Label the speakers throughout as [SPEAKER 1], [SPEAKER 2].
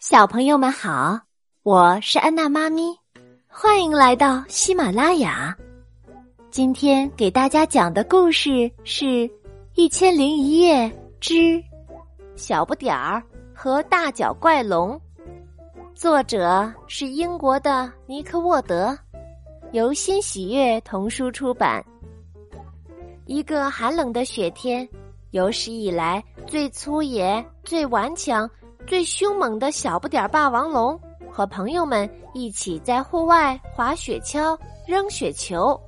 [SPEAKER 1] 小朋友们好，我是安娜妈咪，欢迎来到喜马拉雅。今天给大家讲的故事是《一千零一夜之小不点儿和大脚怪龙》，作者是英国的尼克沃德，由新喜悦童书出版。一个寒冷的雪天，有史以来最粗野、最顽强。最凶猛的小不点霸王龙和朋友们一起在户外滑雪橇、扔雪球，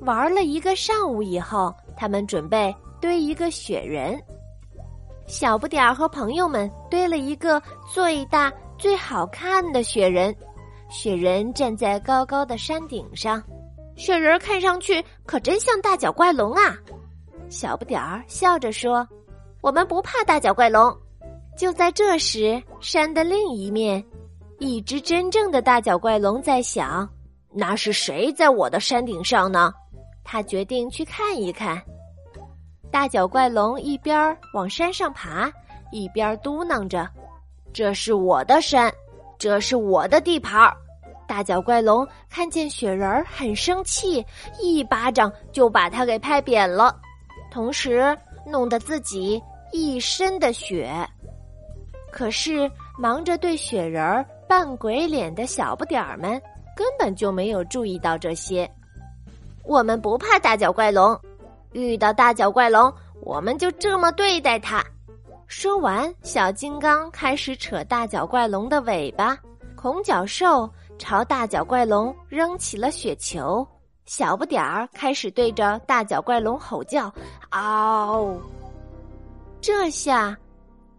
[SPEAKER 1] 玩了一个上午以后，他们准备堆一个雪人。小不点儿和朋友们堆了一个最大、最好看的雪人。雪人站在高高的山顶上，雪人看上去可真像大脚怪龙啊！小不点儿笑着说：“我们不怕大脚怪龙。”就在这时，山的另一面，一只真正的大脚怪龙在想：“那是谁在我的山顶上呢？”他决定去看一看。大脚怪龙一边往山上爬，一边嘟囔着：“这是我的山，这是我的地盘。”大脚怪龙看见雪人儿很生气，一巴掌就把他给拍扁了，同时弄得自己一身的雪。可是，忙着对雪人儿扮鬼脸的小不点儿们根本就没有注意到这些。我们不怕大脚怪龙，遇到大脚怪龙，我们就这么对待它。说完，小金刚开始扯大脚怪龙的尾巴，恐角兽朝大脚怪龙扔起了雪球，小不点儿开始对着大脚怪龙吼叫：“嗷！”这下。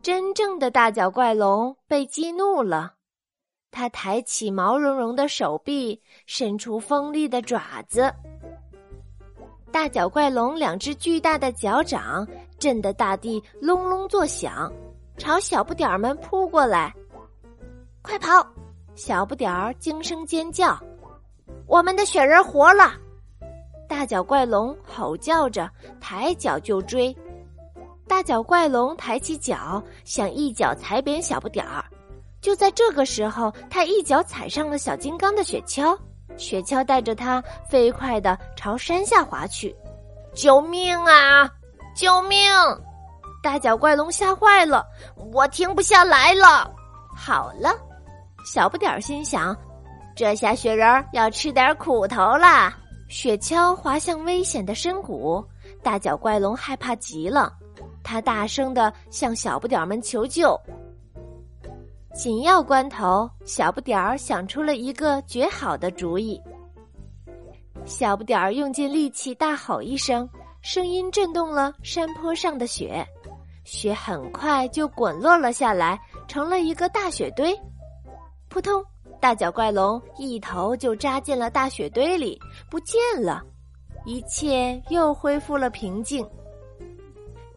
[SPEAKER 1] 真正的大脚怪龙被激怒了，他抬起毛茸茸的手臂，伸出锋利的爪子。大脚怪龙两只巨大的脚掌震得大地隆隆作响，朝小不点儿们扑过来。快跑！小不点儿惊声尖叫：“我们的雪人活了！”大脚怪龙吼叫着，抬脚就追。大脚怪龙抬起脚，想一脚踩扁小不点儿。就在这个时候，他一脚踩上了小金刚的雪橇，雪橇带着他飞快的朝山下滑去。救命啊！救命！大脚怪龙吓坏了，我停不下来了。好了，小不点儿心想，这下雪人要吃点苦头了。雪橇滑向危险的深谷，大脚怪龙害怕极了。他大声的向小不点儿们求救。紧要关头，小不点儿想出了一个绝好的主意。小不点儿用尽力气大吼一声，声音震动了山坡上的雪，雪很快就滚落了下来，成了一个大雪堆。扑通！大脚怪龙一头就扎进了大雪堆里，不见了。一切又恢复了平静。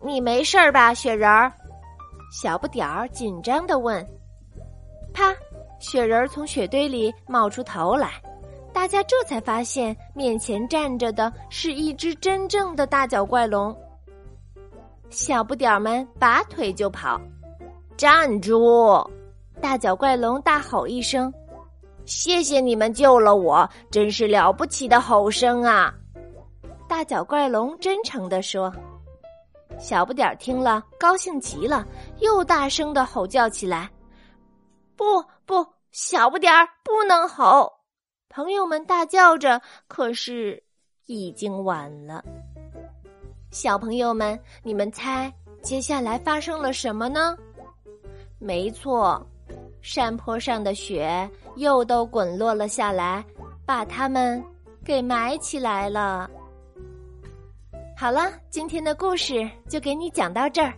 [SPEAKER 1] 你没事儿吧，雪人儿？小不点儿紧张的问。啪！雪人儿从雪堆里冒出头来，大家这才发现面前站着的是一只真正的大脚怪龙。小不点儿们拔腿就跑，站住！大脚怪龙大吼一声：“谢谢你们救了我，真是了不起的吼声啊！”大脚怪龙真诚地说。小不点儿听了，高兴极了，又大声的吼叫起来：“不不，小不点儿不能吼！”朋友们大叫着，可是已经晚了。小朋友们，你们猜接下来发生了什么呢？没错，山坡上的雪又都滚落了下来，把它们给埋起来了。好了，今天的故事就给你讲到这儿，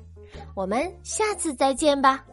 [SPEAKER 1] 我们下次再见吧。